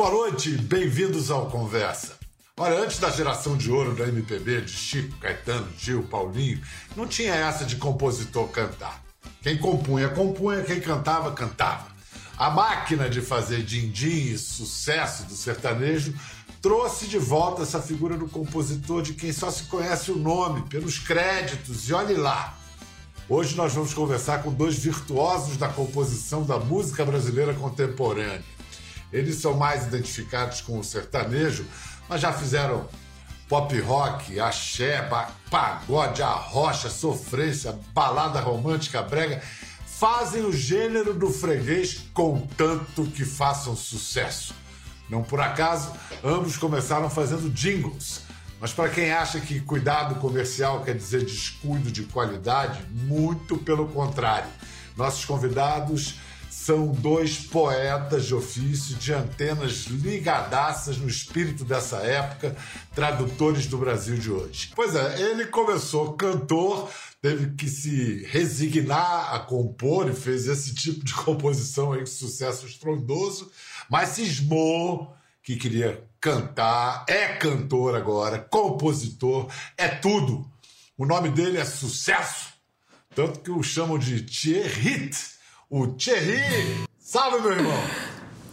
boa noite, bem-vindos ao Conversa. Olha, antes da geração de ouro da MPB, de Chico, Caetano, Gil, Paulinho, não tinha essa de compositor cantar. Quem compunha, compunha, quem cantava, cantava. A máquina de fazer din-din e sucesso do sertanejo trouxe de volta essa figura do compositor de quem só se conhece o nome, pelos créditos, e olhe lá. Hoje nós vamos conversar com dois virtuosos da composição da música brasileira contemporânea. Eles são mais identificados com o sertanejo, mas já fizeram pop rock, axé, pagode, arrocha, sofrência, balada romântica, brega. Fazem o gênero do freguês contanto que façam sucesso. Não por acaso, ambos começaram fazendo jingles. Mas para quem acha que cuidado comercial quer dizer descuido de qualidade, muito pelo contrário. Nossos convidados são dois poetas de ofício, de antenas ligadaças no espírito dessa época, tradutores do Brasil de hoje. Pois é, ele começou cantor, teve que se resignar a compor e fez esse tipo de composição aí sucesso estrondoso, mas cismou que queria cantar, é cantor agora, compositor, é tudo. O nome dele é Sucesso, tanto que o chamam de Thierry o Thierry. Salve, meu irmão!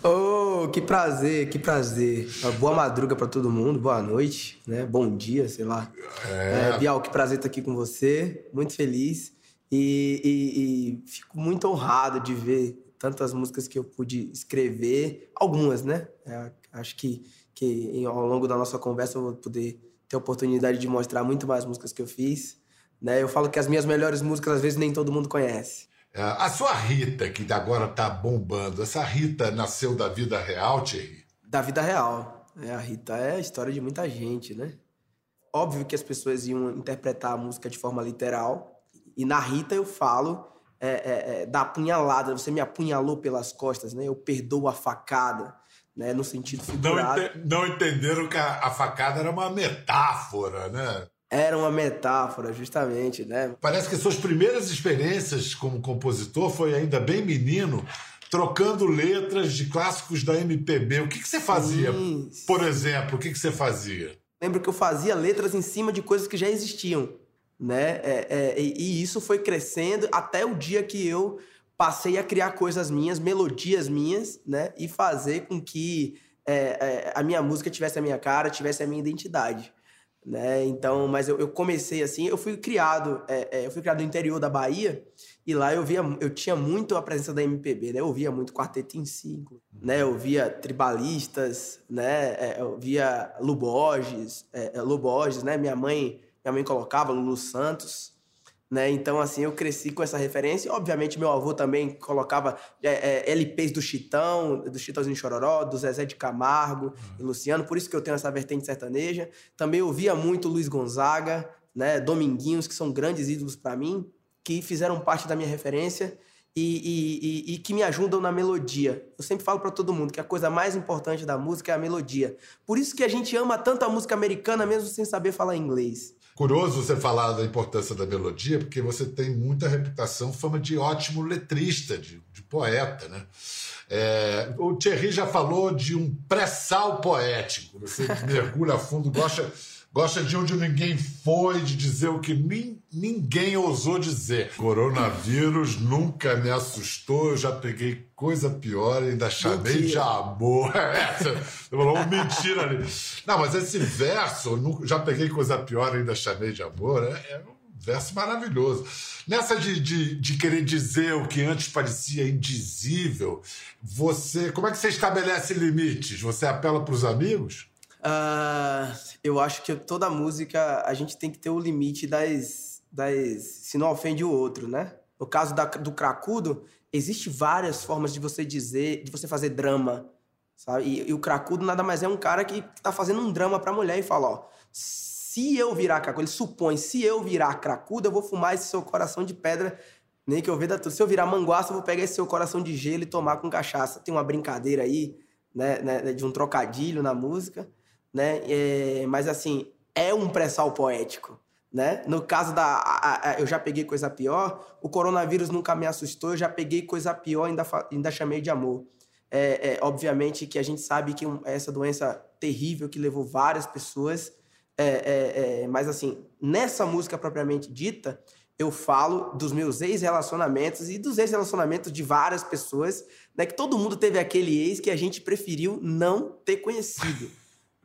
Oh, que prazer, que prazer. Boa madruga para todo mundo, boa noite, né? Bom dia, sei lá. É. é Bial, que prazer estar aqui com você, muito feliz. E, e, e, fico muito honrado de ver tantas músicas que eu pude escrever, algumas, né? É, acho que, que ao longo da nossa conversa eu vou poder ter a oportunidade de mostrar muito mais músicas que eu fiz. Né? Eu falo que as minhas melhores músicas às vezes nem todo mundo conhece. É, a sua Rita, que agora tá bombando, essa Rita nasceu da vida real, Thierry? Da vida real. É, a Rita é a história de muita gente, né? Óbvio que as pessoas iam interpretar a música de forma literal. E na Rita eu falo é, é, é, da apunhalada. Você me apunhalou pelas costas, né? Eu perdoo a facada. Né, no sentido figurado. Não, ente não entenderam que a, a facada era uma metáfora, né? Era uma metáfora, justamente, né? Parece que suas primeiras experiências como compositor foi ainda bem menino, trocando letras de clássicos da MPB. O que, que você fazia, Sim. por exemplo? O que, que você fazia? Lembro que eu fazia letras em cima de coisas que já existiam, né? É, é, e isso foi crescendo até o dia que eu passei a criar coisas minhas, melodias minhas, né? E fazer com que é, é a minha música tivesse a minha cara, tivesse a minha identidade né? Então, mas eu, eu comecei assim, eu fui criado, é, é, eu fui criado no interior da Bahia e lá eu via, eu tinha muito a presença da MPB, né? Eu via muito Quarteto em Cinco, né? Eu via tribalistas, né? É, eu via Luborges, é, é Luborges, né? Minha mãe, minha mãe colocava Lulu Santos, né? Então, assim, eu cresci com essa referência. Obviamente, meu avô também colocava é, é, LPs do Chitão, do Chitãozinho Chororó, do Zezé de Camargo uhum. e Luciano, por isso que eu tenho essa vertente sertaneja. Também ouvia muito Luiz Gonzaga, né? Dominguinhos, que são grandes ídolos para mim, que fizeram parte da minha referência. E, e, e, e, que me ajudam na melodia. Eu sempre falo para todo mundo que a coisa mais importante da música é a melodia. Por isso que a gente ama tanto a música americana, mesmo sem saber falar inglês. Curioso você falar da importância da melodia, porque você tem muita reputação, fama de ótimo letrista, de, de poeta, né? É, o Thierry já falou de um pré-sal poético. Você mergulha a fundo, gosta Gosta de onde ninguém foi, de dizer o que nin, ninguém ousou dizer. Coronavírus nunca me assustou, eu já peguei coisa pior ainda chamei mentira. de amor. É, você falou uma mentira ali. Não, mas esse verso, já peguei coisa pior ainda chamei de amor, é, é um verso maravilhoso. Nessa de, de, de, querer dizer o que antes parecia indizível, você. Como é que você estabelece limites? Você apela para os amigos? Uh, eu acho que toda música a gente tem que ter o limite das, das. se não ofende o outro, né? No caso da, do cracudo, existe várias formas de você dizer, de você fazer drama, sabe? E, e o cracudo nada mais é um cara que tá fazendo um drama pra mulher e fala: ó, se eu virar cracudo, ele supõe, se eu virar cracudo, eu vou fumar esse seu coração de pedra. Nem que eu veja tudo. Se eu virar manguaça, eu vou pegar esse seu coração de gelo e tomar com cachaça. Tem uma brincadeira aí, né, né de um trocadilho na música né? É, mas assim, é um pré-sal poético. Né? No caso da. A, a, eu já peguei coisa pior, o coronavírus nunca me assustou, eu já peguei coisa pior, ainda, ainda chamei de amor. É, é, obviamente que a gente sabe que um, essa doença terrível que levou várias pessoas, é, é, é, mas assim, nessa música propriamente dita, eu falo dos meus ex-relacionamentos e dos ex-relacionamentos de várias pessoas, né? Que todo mundo teve aquele ex que a gente preferiu não ter conhecido.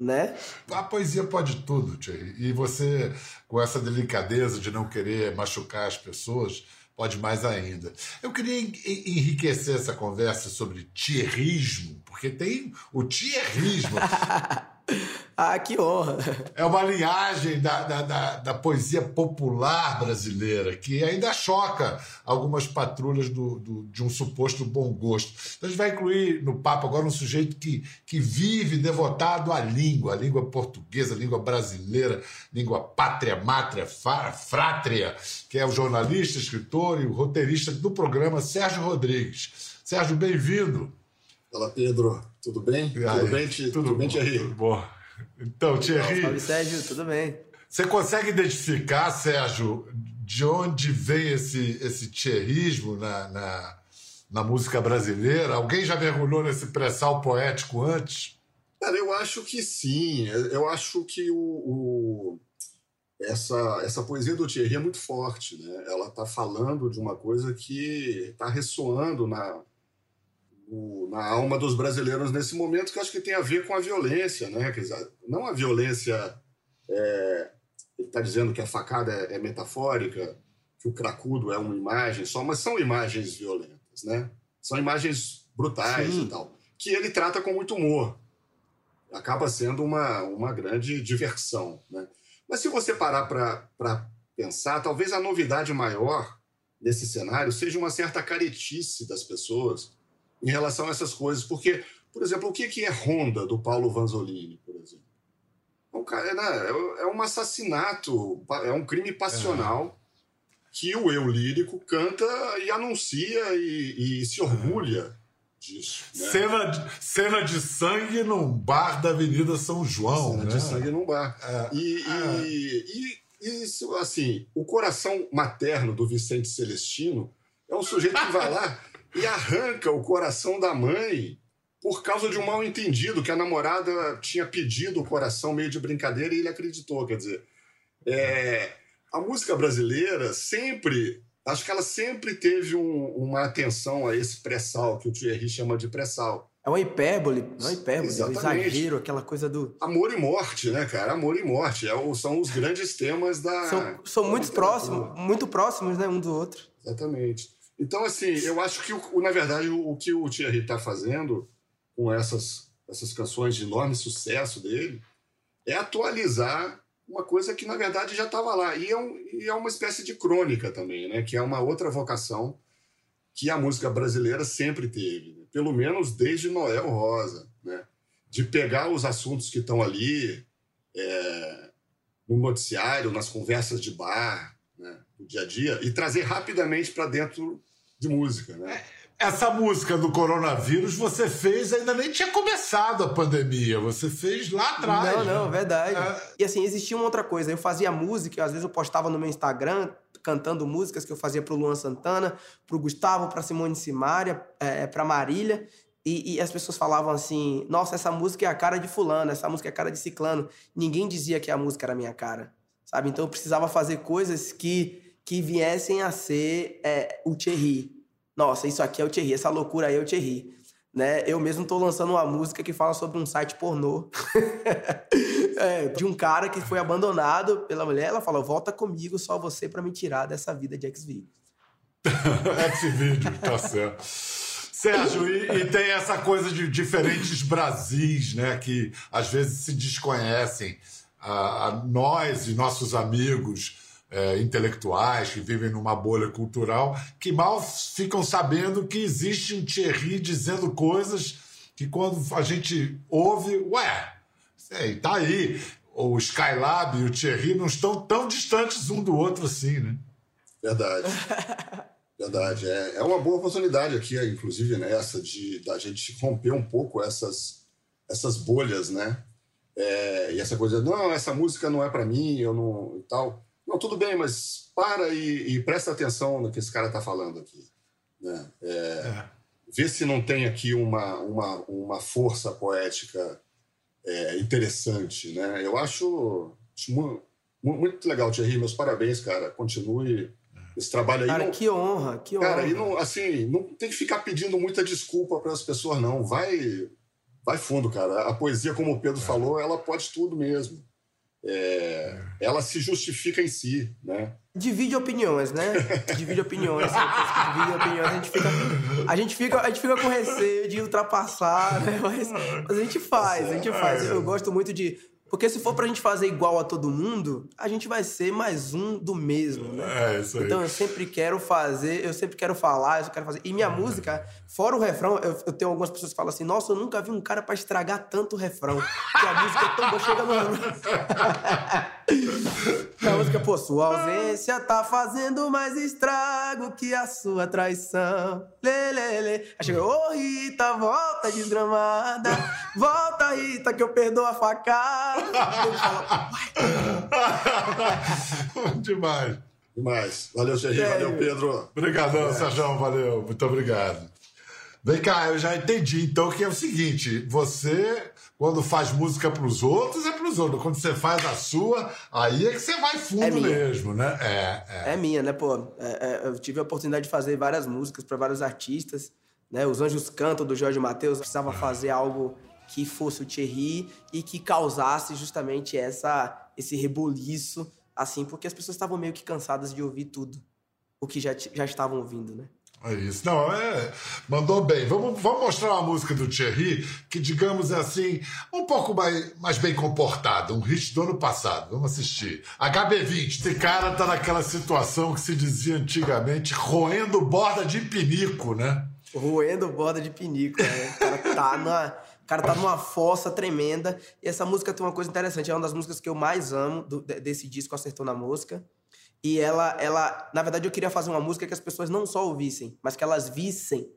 Né? A poesia pode tudo, Thierry. E você, com essa delicadeza de não querer machucar as pessoas, pode mais ainda. Eu queria enriquecer essa conversa sobre tierrismo, porque tem o tierrismo. ah, que honra! É uma linhagem da, da, da, da, poesia popular brasileira que ainda choca algumas patrulhas do, do, de um suposto bom gosto. Então a gente vai incluir no papo agora um sujeito que, que vive devotado à língua, a língua portuguesa, a língua brasileira, língua pátria, mátria, frátria, que é o jornalista, escritor e o roteirista do programa Sérgio Rodrigues. Sérgio, bem-vindo. Fala, Pedro. Tudo bem? tudo bem, tudo, tudo bem, Thierry? Tudo bom. Então, Thierry. Salve, Sérgio, tudo bem? Você consegue identificar, Sérgio, de onde vem esse, esse thierrismo na, na, na música brasileira? Alguém já mergulhou nesse pré-sal poético antes? Cara, eu acho que sim. Eu acho que o, o, essa, essa poesia do Thierry é muito forte. Né? Ela está falando de uma coisa que está ressoando na, o, na alma dos brasileiros nesse momento, que acho que tem a ver com a violência, né? Quer dizer, não a violência. É, ele está dizendo que a facada é, é, metafórica, que o cracudo é uma imagem só, mas são imagens violentas, né? São imagens brutais Sim. e tal, que ele trata com muito humor. Acaba sendo uma, uma grande diversão, né? Mas se você parar para pensar, talvez a novidade maior nesse cenário seja uma certa caretice das pessoas em relação a essas coisas. Porque, por exemplo, o que é Honda, do Paulo Vanzolini, por exemplo? É um, cara, né, é, é um assassinato, é um crime passional é. que o eu lírico canta e anuncia e, e se orgulha disso. Né? Cena, de, cena de sangue num bar da Avenida São João. Cena né? de sangue num bar. É. E, e, e, isso, assim, o coração materno do Vicente Celestino é um sujeito que vai lá e arranca o coração da mãe por causa de um mal entendido que a namorada tinha pedido o coração meio de brincadeira e ele acreditou. Quer dizer, é, a música brasileira sempre, acho que ela sempre teve um, uma atenção a esse pré-sal que o Thierry chama de pré-sal. É uma hipérbole, é uma hipérbole, é um exagero, aquela coisa do. Amor e morte, né, cara? Amor e morte. É, são os grandes temas da. São, são muito próximos, muito próximos, né, um do outro. Exatamente. Então, assim, eu acho que, o, na verdade, o, que o Thierry está fazendo com essas, essas canções de enorme sucesso dele é atualizar uma coisa que, na verdade, já estava lá. E é, um, e é uma espécie de crônica também, né? que é uma outra vocação que a música brasileira sempre teve, né? pelo menos desde Noel Rosa, né? de pegar os assuntos que estão ali é, no noticiário, nas conversas de bar, né? dia a dia, e trazer rapidamente para dentro de música, né? Essa música do coronavírus você fez, ainda nem tinha começado a pandemia, você fez lá atrás. Não, não, né? verdade. É... E assim, existia uma outra coisa, eu fazia música, às vezes eu postava no meu Instagram, cantando músicas que eu fazia pro Luan Santana, pro Gustavo, pra Simone Simaria, é, pra Marília, e, e, as pessoas falavam assim: nossa, essa música é a cara de Fulano, essa música é a cara de Ciclano. Ninguém dizia que a música era a minha cara, sabe? Então eu precisava fazer coisas que que viessem a ser é, o Thierry. Nossa, isso aqui é o Thierry, essa loucura aí é o Thierry. Né? Eu mesmo estou lançando uma música que fala sobre um site pornô é, de um cara que foi abandonado pela mulher. Ela fala: volta comigo, só você para me tirar dessa vida de ex-vídeo. ex-vídeo, tá certo. Sérgio, e, e, tem essa coisa de diferentes Brasis, né? Que às vezes se desconhecem. A, a nós e nossos amigos é, intelectuais que vivem numa bolha cultural que mal ficam sabendo que existe um Thierry dizendo coisas que quando a gente ouve, ué, sei, tá aí. O Skylab e o Thierry não estão tão distantes um do outro assim, né? Verdade. Verdade. É, é uma boa oportunidade aqui, inclusive, nessa, né, de da gente romper um pouco essas, essas bolhas, né? É, e essa coisa, não, essa música não é para mim, eu não. e tal. Não, tudo bem, mas para e, e presta atenção no que esse cara está falando aqui. Né? É, é. ver se não tem aqui uma, uma, uma força poética é, interessante, né? Eu acho, acho muito, muito legal, Thierry. Meus parabéns, cara. Continue esse trabalho aí. Cara, não, que honra, que honra. Cara, e não, assim, não tem que ficar pedindo muita desculpa para as pessoas, não. Vai, vai fundo, cara. A poesia, como o Pedro é. falou, ela pode tudo mesmo. É, ela se justifica em si, né? Divide opiniões, né? Divide opiniões. divide opiniões. A gente, fica, a, gente fica, a gente fica com receio de ultrapassar, né? Mas, mas a gente faz, a gente faz. Eu gosto muito de porque se for pra gente fazer igual a todo mundo, a gente vai ser mais um do mesmo, né? É, isso aí. Então eu sempre quero fazer, eu sempre quero falar, eu quero fazer. E minha música, fora o refrão, eu, eu, tenho algumas pessoas que falam assim: nossa, eu nunca vi um cara para estragar tanto o refrão. Porque a música é tão boa, chega no. a música, pô, sua ausência tá fazendo mais estrago que a sua traição. Lê, lê, lê. Aí chega, ô oh, Rita, volta desgramada. Volta, Rita, que eu perdoo a facada. Demais. Demais. Valeu, Gerry. Valeu, Pedro. Obrigadão, é. Sérgio. Valeu. Muito obrigado. Vem cá, eu já entendi. Então, que é o seguinte: você, quando faz música para os outros, é para os outros. Quando você faz a sua, aí é que você vai fundo é mesmo, né? É, é. é minha, né, pô? É, é, eu tive a oportunidade de fazer várias músicas para vários artistas. Né? Os Anjos Cantam, do Jorge Matheus, precisava fazer algo que fosse o Thierry e que causasse justamente essa esse reboliço, assim, porque as pessoas estavam meio que cansadas de ouvir tudo o que já, já estavam ouvindo, né? É isso. Não, é. Mandou bem. Vamos, vamos mostrar uma música do Thierry que, digamos assim, um pouco mais, mais bem comportada. Um hit do ano passado. Vamos assistir. HB20. Esse cara tá naquela situação que se dizia antigamente roendo borda de pinico, né? Roendo borda de pinico, né? O cara tá na o cara tá numa fossa tremenda. E essa música tem uma coisa interessante. É uma das músicas que eu mais amo do, desse disco Acertou na Mosca. E ela, ela, na verdade, eu queria fazer uma música que as pessoas não só ouvissem, mas que elas vissem,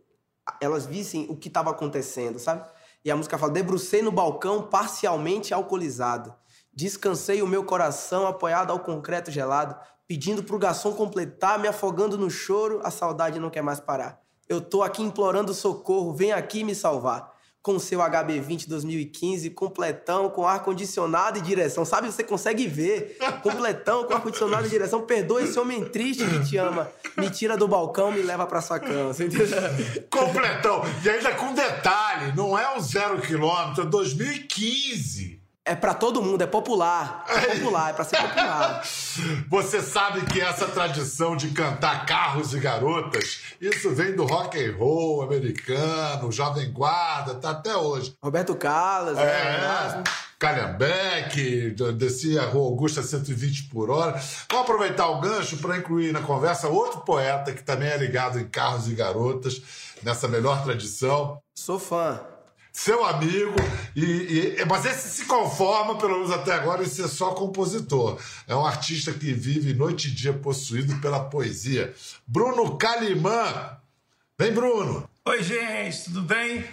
elas vissem o que estava acontecendo, sabe? E a música fala: debrucei no balcão parcialmente alcoolizado. Descansei o meu coração apoiado ao concreto gelado, pedindo pro garçom completar, me afogando no choro, a saudade não quer mais parar. Eu tô aqui implorando socorro, vem aqui me salvar com seu HB20 2015, completão, com ar-condicionado e direção. Sabe, você consegue ver, completão, com ar-condicionado e direção. Perdoa esse homem triste que te ama. Me tira do balcão, me leva pra sua cama. Você entendeu? Completão. E ainda com detalhe, não é um zero quilômetro, é 2015. É para todo mundo, é popular. É popular, é para ser popular. Você sabe que essa tradição de cantar carros e garotas, isso vem do rock and roll americano, jovem guarda, tá até hoje. Roberto Carlos, é. é Calhambeck, descia a Rua Augusta 120 por hora. Vamos aproveitar o gancho para incluir na conversa outro poeta que também é ligado em carros e garotas, nessa melhor tradição. Sou fã seu amigo, e, e, mas esse se conforma, pelo menos até agora, em ser só compositor. É um artista que vive noite e dia possuído pela poesia. Bruno Calimã. Vem, Bruno. Oi, gente, tudo bem?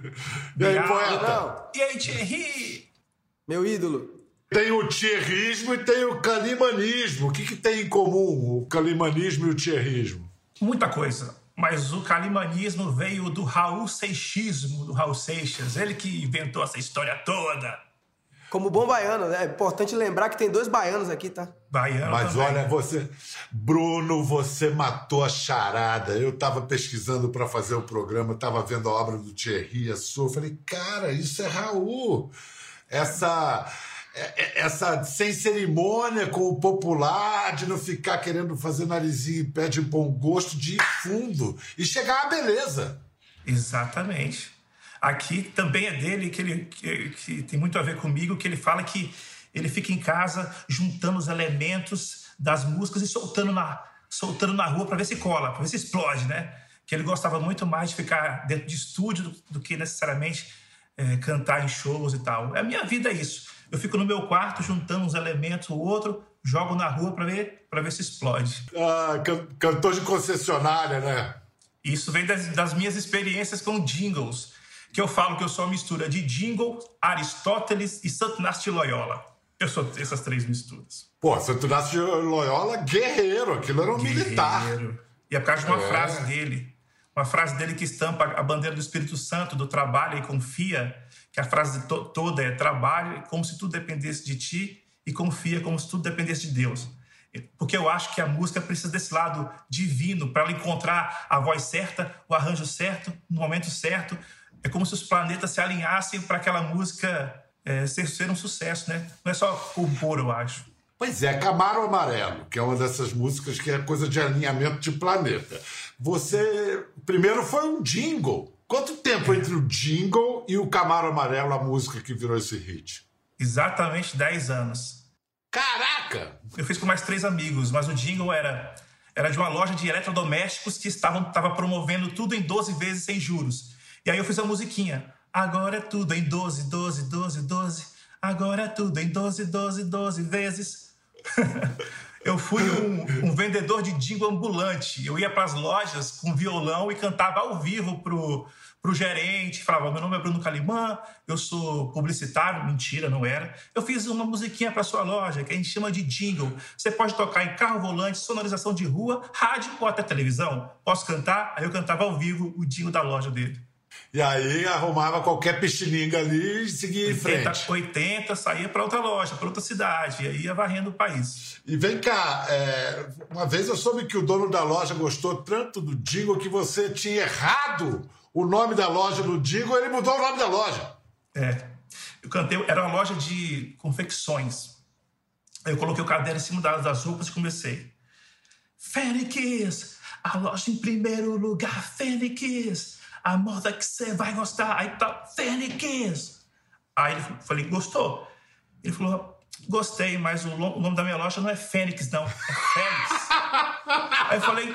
e aí, poeta? E aí, Thierry? Meu ídolo. Tem o thierrismo e tem o calimanismo. O que, que tem em comum o calimanismo e o thierrismo? Muita coisa mas o calimanismo veio do Raul Seixismo, do Raul Seixas, ele que inventou essa história toda. Como bom baiano, né? É importante lembrar que tem dois baianos aqui, tá? Baiano Mas também. olha, você... Bruno, você matou a charada. Eu tava pesquisando para fazer o programa, tava vendo a obra do Thierry, a sua. Falei, cara, isso é Raul. Essa essa sem cerimônia com o popular, de não ficar querendo fazer narizinho em pé de bom gosto, de ir fundo e chegar à beleza. Exatamente. Aqui também é dele que ele que, que tem muito a ver comigo, que ele fala que ele fica em casa juntando os elementos das músicas e soltando na, soltando na rua para ver se cola, para ver se explode, né? Que ele gostava muito mais de ficar dentro de estúdio do, do que necessariamente é, cantar em shows e tal. A minha vida é isso. Eu fico no meu quarto juntando uns elementos, o outro, jogo na rua para ver, para ver se explode. Ah, can cantor de concessionária, né? Isso vem das, das, minhas experiências com jingles, que eu falo que eu sou uma mistura de jingle, Aristóteles e Santo de Loyola. Eu sou essas três misturas. Pô, Santo de Loyola, guerreiro, aquilo era um guerreiro. militar. E é por causa de uma é. frase dele. uma frase dele que estampa a bandeira do Espírito Santo, do trabalho e confia, que a frase to toda é trabalhe como se tudo dependesse de ti e confia como se tudo dependesse de Deus. Porque eu acho que a música precisa desse lado divino para ela encontrar a voz certa, o arranjo certo, no momento certo. É como se os planetas se alinhassem para aquela música é, ser, ser um sucesso, né? Não é só compor, eu acho. Pois é, Camaro Amarelo, que é uma dessas músicas que é coisa de alinhamento de planeta. Você primeiro foi um jingle. Quanto tempo entre o jingle e o Camaro Amarelo, a música que virou esse hit? Exatamente 10 anos. Caraca! Eu fiz com mais três amigos, mas o jingle era, era de uma loja de eletrodomésticos que estavam tava promovendo tudo em 12 vezes sem juros. E aí eu fiz a musiquinha. Agora é tudo em 12, 12, 12, 12. Agora é tudo em 12, 12, 12 vezes. eu fui um, um, vendedor de jingle ambulante. Eu ia para as lojas com violão e cantava ao vivo pro, pro gerente. Falava: Meu nome é Bruno Calimã, eu sou publicitário. Mentira, não era. Eu fiz uma musiquinha para sua loja que a gente chama de jingle. Você pode tocar em carro volante, sonorização de rua, rádio ou até televisão. Posso cantar? Aí eu cantava ao vivo o jingle da loja dele. E aí arrumava qualquer pistininga ali e seguia 80, em frente. 80, saía para outra loja, para outra cidade, e aí ia varrendo o país. E vem cá, é, uma vez eu soube que o dono da loja gostou tanto do Dingo que você tinha errado o nome da loja no Dingo, ele mudou o nome da loja. É. Eu cantei, era uma loja de confecções. Eu coloquei o caderno em cima das roupas e comecei. Fênix, a loja em primeiro lugar, Fênix a moda que você vai gostar. Aí tá, Fênix. Aí ele falei, gostou? Ele falou, gostei, mas o, o, nome da minha loja não é Fênix, não, é Fênix. Aí eu falei,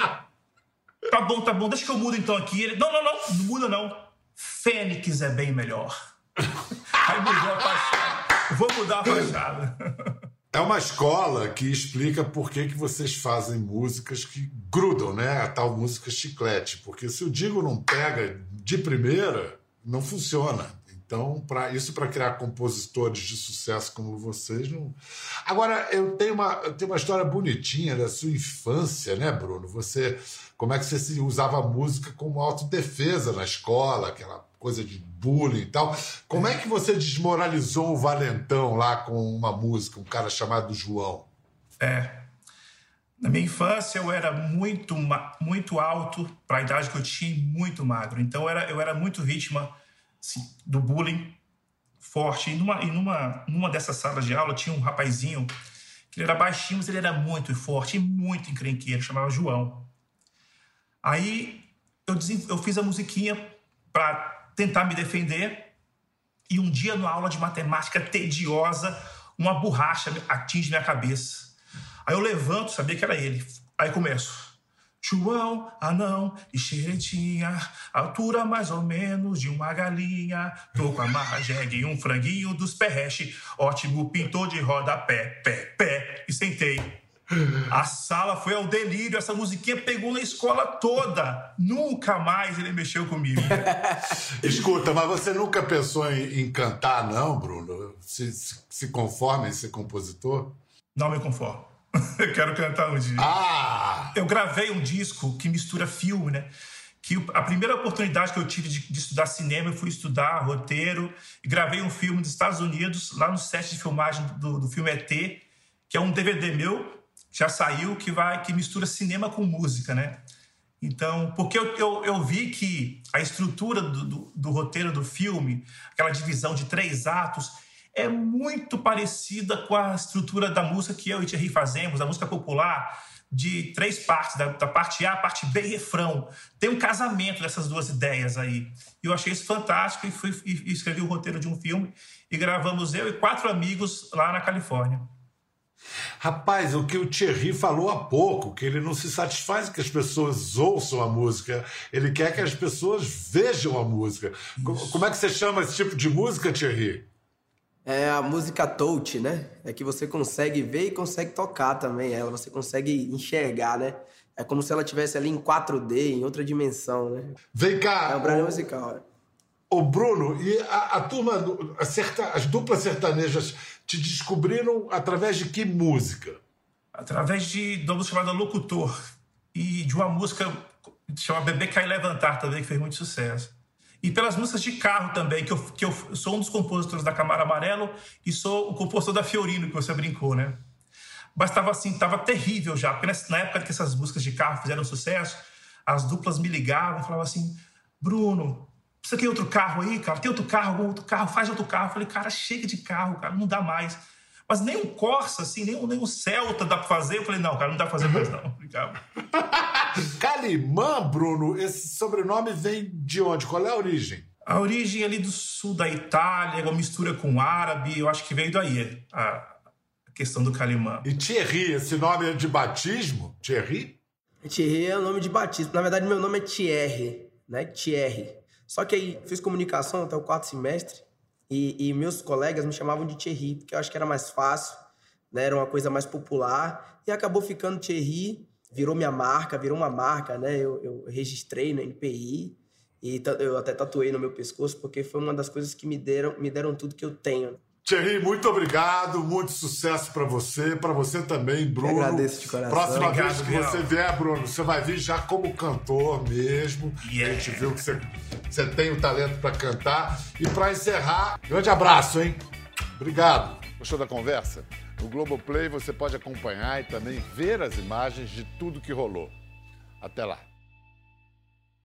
tá bom, tá bom, deixa que eu mudo então aqui. Ele, não, não, não, não muda não. Fênix é bem melhor. Aí mudou a fachada. Vou mudar a fachada. É uma escola que explica por que, que vocês fazem músicas que grudam, né? A tal música chiclete. Porque se o Digo não pega de primeira, não funciona. Então, para isso para criar compositores de sucesso como vocês, não. Agora, eu tenho uma, eu tenho uma história bonitinha da sua infância, né, Bruno? Você, como é que você usava a música como autodefesa na escola, aquela coisa de bullying e tal. Como é que você desmoralizou o Valentão lá com uma música, um cara chamado João? É. Na minha infância eu era muito, muito alto para a idade que eu tinha, muito magro. Então eu era, eu era muito vítima assim, do bullying forte. E numa, e numa, numa dessas salas de aula tinha um rapazinho que ele era baixinho, mas ele era muito forte e muito encrenqueiro, chamava João. Aí eu, eu fiz a musiquinha para tentar me defender. E um dia, numa aula de matemática tediosa, uma borracha atinge minha cabeça. Aí eu levanto, sabia que era ele. Aí começo. João, anão e xeretinha, altura mais ou menos de uma galinha. Tô com a marra jegue e um franguinho dos perreche. Ótimo pintor de rodapé, pé, pé. E sentei. A sala foi ao delírio, essa musiquinha pegou na escola toda. Nunca mais ele mexeu comigo. Escuta, mas você nunca pensou em, em cantar, não, Bruno? Se, se, se conforma em ser compositor? Não me conformo. Eu quero cantar um dia. Ah! Eu gravei um disco que mistura filme, né? Que a primeira oportunidade que eu tive de, de estudar cinema, eu fui estudar roteiro e gravei um filme dos Estados Unidos, lá no set de filmagem do, do filme ET, que é um DVD meu já saiu que vai que mistura cinema com música, né? Então, porque eu, eu, eu vi que a estrutura do, do, do, roteiro do filme, aquela divisão de três atos, é muito parecida com a estrutura da música que eu e Thierry fazemos, da música popular, de três partes, da, da parte A, parte B e refrão. Tem um casamento dessas duas ideias aí. E eu achei isso fantástico e, fui, e escrevi o roteiro de um filme e gravamos eu e quatro amigos lá na Califórnia. Rapaz, o que o Thierry falou há pouco, que ele não se satisfaz que as pessoas ouçam a música, ele quer que as pessoas vejam a música. Isso. Como é que você chama esse tipo de música, Thierry? É a música touch, né? É que você consegue ver e consegue tocar também ela, você consegue enxergar, né? É como se ela estivesse ali em 4D, em outra dimensão, né? Vem cá! É um brand musical. Ô, Bruno, e a, a turma, a certa, as duplas sertanejas te descobriram através de que música? Através de, de uma música chamada Locutor e de uma música Chama Bebê Cair Levantar também, que fez muito sucesso. E pelas músicas de carro também, que eu, que eu sou um dos compositores da Camara Amarelo e sou o compositor da Fiorino, que você brincou, né? Mas estava assim, estava terrível já, porque na época que essas músicas de carro fizeram sucesso, as duplas me ligavam e falavam assim: Bruno, você tem outro carro aí, cara? Tem outro carro, outro carro? Faz outro carro. Eu falei, cara, chega de carro, cara, não dá mais. Mas nem um Corsa, assim, nem um, nem um Celta dá pra fazer. Eu falei, não, cara, não dá pra fazer mais, não. Calimã, Bruno, esse sobrenome vem de onde? Qual é a origem? A origem ali do sul da Itália, uma mistura com árabe, eu acho que veio daí a questão do Calimã. E Thierry, esse nome é de batismo? Thierry? Thierry é o nome de batismo. Na verdade, meu nome é Thierry, né? Thierry. Só que aí fiz comunicação até o quarto semestre e, e meus colegas me chamavam de Thierry, porque eu acho que era mais fácil, né? Era uma coisa mais popular. E acabou ficando Thierry, virou minha marca, virou uma marca, né? Eu, eu registrei no NPI e eu até tatuei no meu pescoço, porque foi uma das coisas que me deram, me deram tudo que eu tenho. Thierry, muito obrigado, muito sucesso para você, para você também, Bruno. Eu agradeço de coração. Próxima Obrigado, vez que você vier, Bruno, você vai vir já como cantor mesmo. Yeah. A gente viu que você, você tem o talento para cantar. E para encerrar, grande abraço, hein? Obrigado. Gostou da conversa? No Globoplay você pode acompanhar e também ver as imagens de tudo que rolou. Até lá.